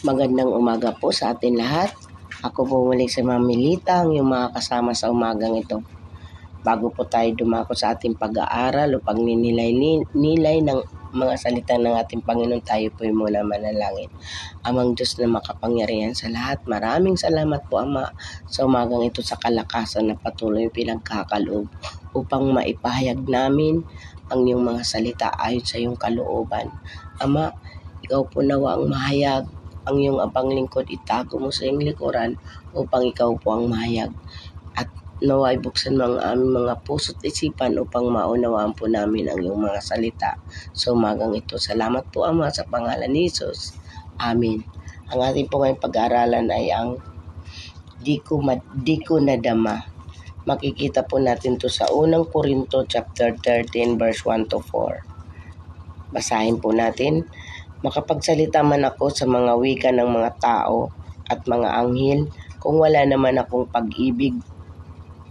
Magandang umaga po sa atin lahat. Ako po muli si Mami Litang, yung mga kasama sa umagang ito. Bago po tayo dumako sa ating pag-aaral o pagninilay-nilay ng mga salita ng ating Panginoon, tayo po yung muna manalangin. Amang Diyos na makapangyarihan sa lahat, maraming salamat po Ama sa umagang ito sa kalakasan na patuloy pinagkakaloob upang maipahayag namin ang iyong mga salita ayon sa iyong kalooban. Ama, ikaw po nawa ang mahayag, ang iyong abang lingkod itago mo sa iyong likuran upang ikaw po ang mahayag. At naway buksan mo ang aming mga puso't isipan upang maunawaan po namin ang iyong mga salita. Sa umagang ito, salamat po Ama sa pangalan ni Jesus. Amen. Ang ating po ngayong pag-aaralan ay ang di ko, ma- di ko nadama makikita po natin to sa unang Korinto chapter 13 verse 1 to 4. Basahin po natin. Makapagsalita man ako sa mga wika ng mga tao at mga anghel kung wala naman akong pag-ibig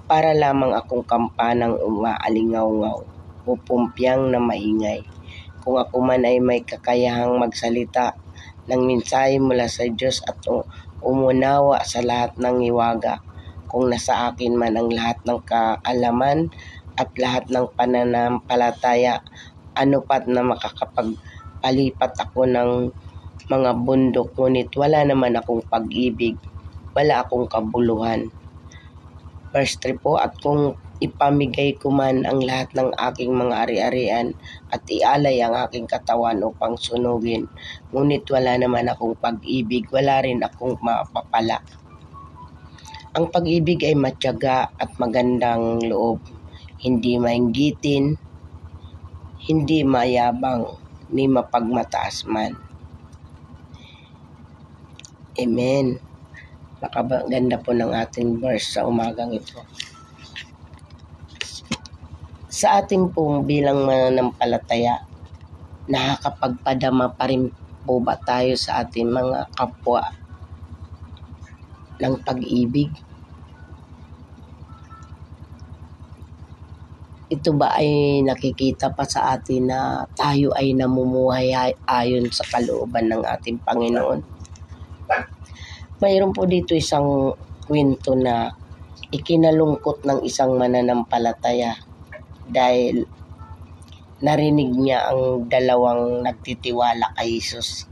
para lamang akong kampanang umaalingaw-ngaw o pumpyang na maingay. Kung ako man ay may kakayahang magsalita ng mensahe mula sa Diyos at umunawa sa lahat ng iwaga, kung nasa akin man ang lahat ng kaalaman at lahat ng pananampalataya, ano pat na makakapagpalipat ako ng mga bundok, ngunit wala naman akong pag-ibig, wala akong kabuluhan. Verse 3 po, at kung ipamigay ko man ang lahat ng aking mga ari-arian at ialay ang aking katawan upang sunugin, ngunit wala naman akong pag-ibig, wala rin akong mapapala. Ang pag-ibig ay matyaga at magandang loob, hindi mainggitin, hindi mayabang, ni mapagmataas man. Amen. Nakaganda po ng ating verse sa umagang ito. Sa ating pong bilang mananampalataya, nakakapagpadama pa rin po ba tayo sa ating mga kapwa ng pag-ibig? Ito ba ay nakikita pa sa atin na tayo ay namumuhay ayon sa kalooban ng ating Panginoon? Mayroon po dito isang kwento na ikinalungkot ng isang mananampalataya dahil narinig niya ang dalawang nagtitiwala kay Jesus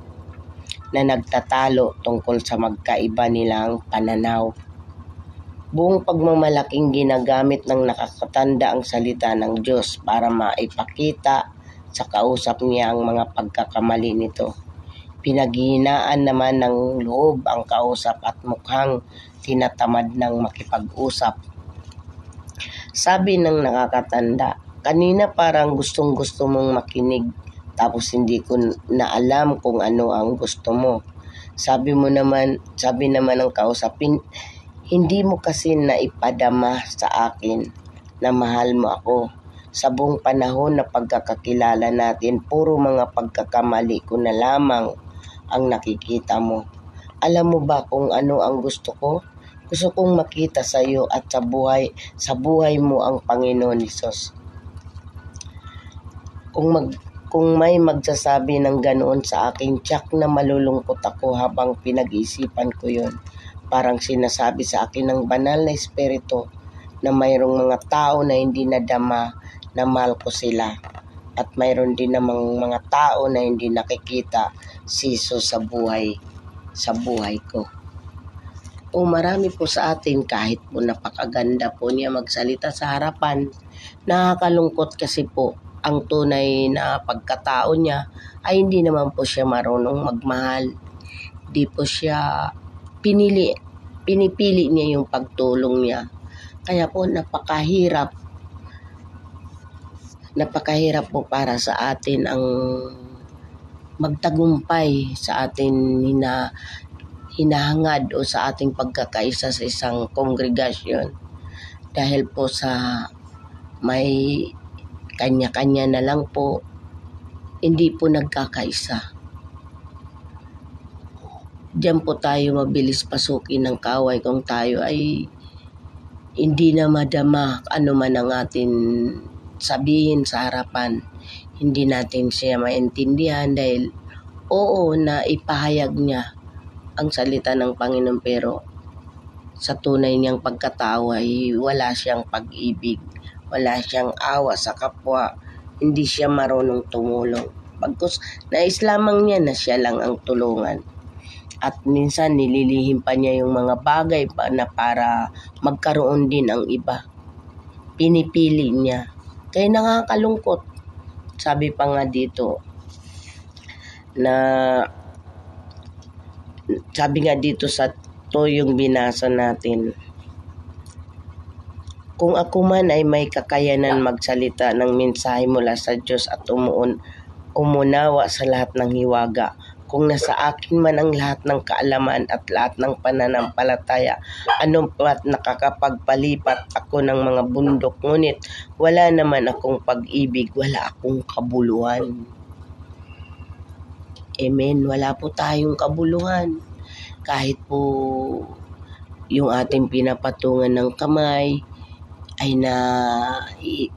na nagtatalo tungkol sa magkaiba nilang pananaw. Buong pagmamalaking ginagamit ng nakakatanda ang salita ng Diyos para maipakita sa kausap niya ang mga pagkakamali nito. Pinaghihinaan naman ng loob ang kausap at mukhang tinatamad ng makipag-usap. Sabi ng nakakatanda, kanina parang gustong gusto mong makinig tapos hindi ko na alam kung ano ang gusto mo. Sabi mo naman, sabi naman ng kausapin, hindi mo kasi naipadama sa akin na mahal mo ako. Sa buong panahon na pagkakakilala natin, puro mga pagkakamali ko na lamang ang nakikita mo. Alam mo ba kung ano ang gusto ko? Gusto kong makita sa iyo at sa buhay, sa buhay mo ang Panginoon Hesus. Kung mag kung may magsasabi ng ganoon sa akin, tsak na malulungkot ako habang pinag-iisipan ko yon. Parang sinasabi sa akin ng banal na espiritu na mayroong mga tao na hindi nadama na mahal ko sila. At mayroon din namang mga tao na hindi nakikita siso sa buhay, sa buhay ko. O marami po sa atin kahit po napakaganda po niya magsalita sa harapan, nakakalungkot kasi po ang tunay na pagkatao niya ay hindi naman po siya marunong magmahal. Di po siya pinili, pinipili niya yung pagtulong niya. Kaya po napakahirap napakahirap po para sa atin ang magtagumpay sa atin hina, hinahangad o sa ating pagkakaisa sa isang kongregasyon dahil po sa may kanya-kanya na lang po, hindi po nagkakaisa. Diyan po tayo mabilis pasukin ng kaway kung tayo ay hindi na madama ano man ang atin sabihin sa harapan. Hindi natin siya maintindihan dahil oo na ipahayag niya ang salita ng Panginoon pero sa tunay niyang pagkatao ay wala siyang pag-ibig, wala siyang awa sa kapwa, hindi siya marunong tumulong. Pagkus nais lamang niya na siya lang ang tulungan. At minsan nililihim pa niya yung mga bagay pa na para magkaroon din ang iba. Pinipili niya. Kaya nakakalungkot. Sabi pa nga dito na sabi nga dito sa to yung binasa natin. Kung ako man ay may kakayanan magsalita ng mensahe mula sa Diyos at umuun, umunawa sa lahat ng hiwaga, kung nasa akin man ang lahat ng kaalaman at lahat ng pananampalataya, anong pat nakakapagpalipat ako ng mga bundok, ngunit wala naman akong pag-ibig, wala akong kabuluhan. Amen. Wala po tayong kabuluhan. Kahit po yung ating pinapatungan ng kamay ay na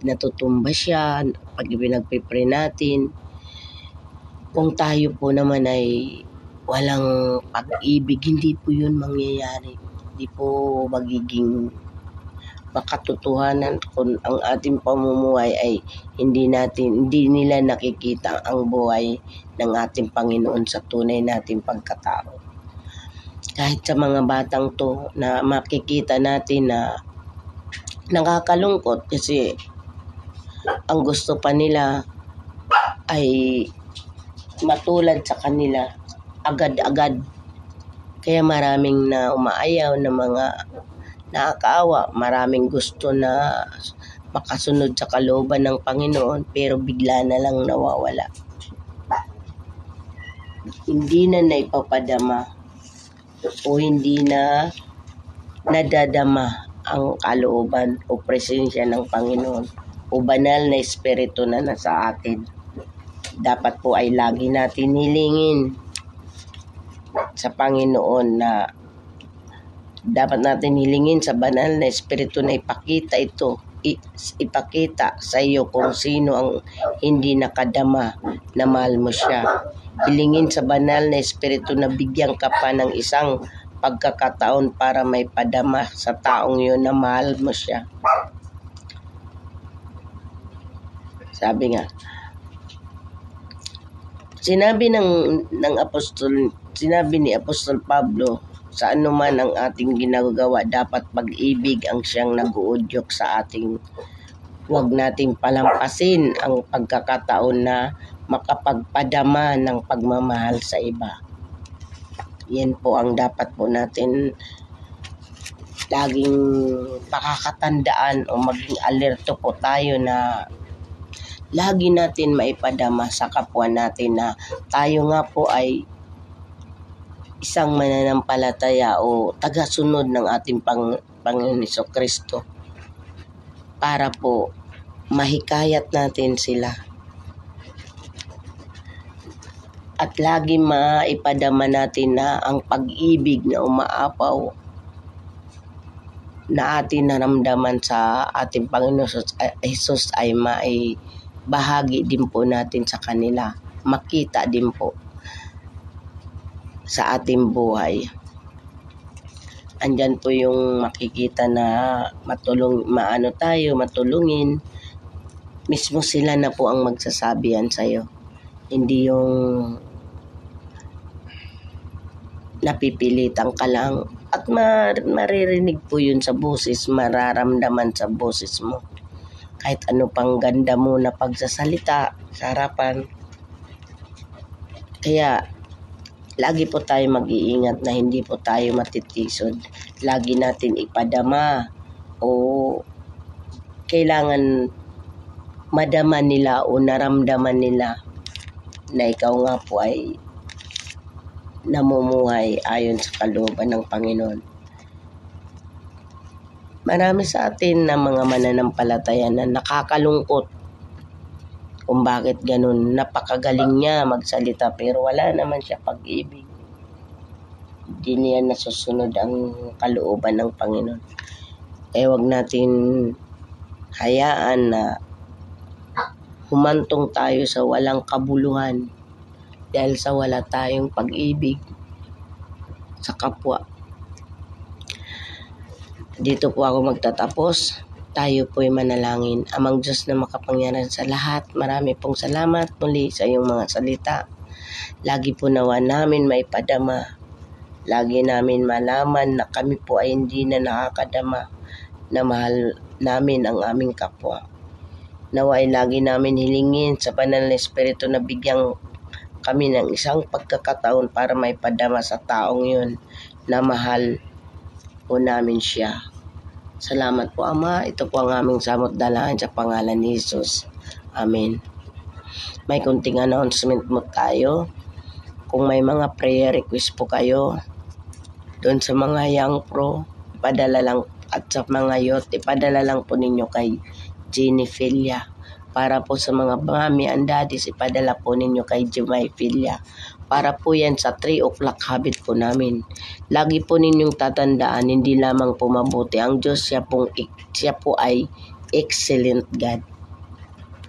natutumba siya pag pinagpipre natin. Kung tayo po naman ay walang pag-ibig, hindi po yun mangyayari. Hindi po magiging makatotohanan kung ang ating pamumuhay ay hindi natin hindi nila nakikita ang buhay ng ating Panginoon sa tunay nating pagkatao. Kahit sa mga batang to na makikita natin na nakakalungkot kasi ang gusto pa nila ay matulad sa kanila agad-agad. Kaya maraming na umaayaw na mga nakakaawa. Maraming gusto na makasunod sa kalooban ng Panginoon pero bigla na lang nawawala. Hindi na naipapadama o hindi na nadadama ang kalooban o presensya ng Panginoon o banal na espiritu na nasa atin. Dapat po ay lagi natin hilingin sa Panginoon na dapat natin hilingin sa banal na espiritu na ipakita ito ipakita sa iyo kung sino ang hindi nakadama na mahal mo siya. Hilingin sa banal na espiritu na bigyan ka pa ng isang pagkakataon para may padama sa taong yun na mahal mo siya. Sabi nga, sinabi ng, ng apostol, sinabi ni Apostol Pablo sa anuman ang ating ginagawa, dapat pag-ibig ang siyang nag-uudyok sa ating huwag nating palampasin ang pagkakataon na makapagpadama ng pagmamahal sa iba. Yan po ang dapat po natin laging pakakatandaan o maging alerto po tayo na lagi natin maipadama sa kapwa natin na tayo nga po ay isang mananampalataya o tagasunod ng ating Pang Panginoon Kristo para po mahikayat natin sila. At lagi maipadama natin na ang pag-ibig na umaapaw na atin naramdaman sa ating Panginoon Jesus ay mai bahagi din po natin sa kanila. Makita din po sa ating buhay. Andyan po yung makikita na matulong, maano tayo, matulungin. Mismo sila na po ang magsasabi yan sa'yo. Hindi yung napipilitan ka lang. At mar- maririnig po yun sa boses, mararamdaman sa boses mo. Kahit ano pang ganda mo na pagsasalita sa harapan. Kaya lagi po tayo mag-iingat na hindi po tayo matitisod. Lagi natin ipadama o kailangan madama nila o naramdaman nila na ikaw nga po ay namumuhay ayon sa kalooban ng Panginoon. Marami sa atin na mga mananampalataya na nakakalungkot kung bakit ganun. Napakagaling niya magsalita pero wala naman siya pag-ibig. Hindi niya nasusunod ang kalooban ng Panginoon. Eh wag natin hayaan na humantong tayo sa walang kabuluhan dahil sa wala tayong pag-ibig. sa kapwa. Dito po ako magtatapos. Tayo po ay manalangin. Amang Diyos na makapangyarihan sa lahat, marami pong salamat muli sa iyong mga salita. Lagi po nawa namin maipadama. Lagi namin malaman na kami po ay hindi na nakakadama na mahal namin ang aming kapwa. Nawa ay lagi namin hilingin sa banal na Espiritu na bigyang kami ng isang pagkakataon para may padama sa taong yun na mahal po namin siya. Salamat po Ama. Ito po ang aming samot dalaan sa pangalan ni Jesus. Amen. May kunting announcement mo tayo. Kung may mga prayer request po kayo, doon sa mga young pro, ipadala lang at sa mga youth, ipadala lang po ninyo kay Jenny Filia. Para po sa mga mami and daddies, ipadala po ninyo kay Jumay Filia. Para po yan sa 3 o'clock habit po namin. Lagi po ninyong tatandaan, hindi lamang po mabuti ang Diyos, siya, pong, siya po ay excellent God.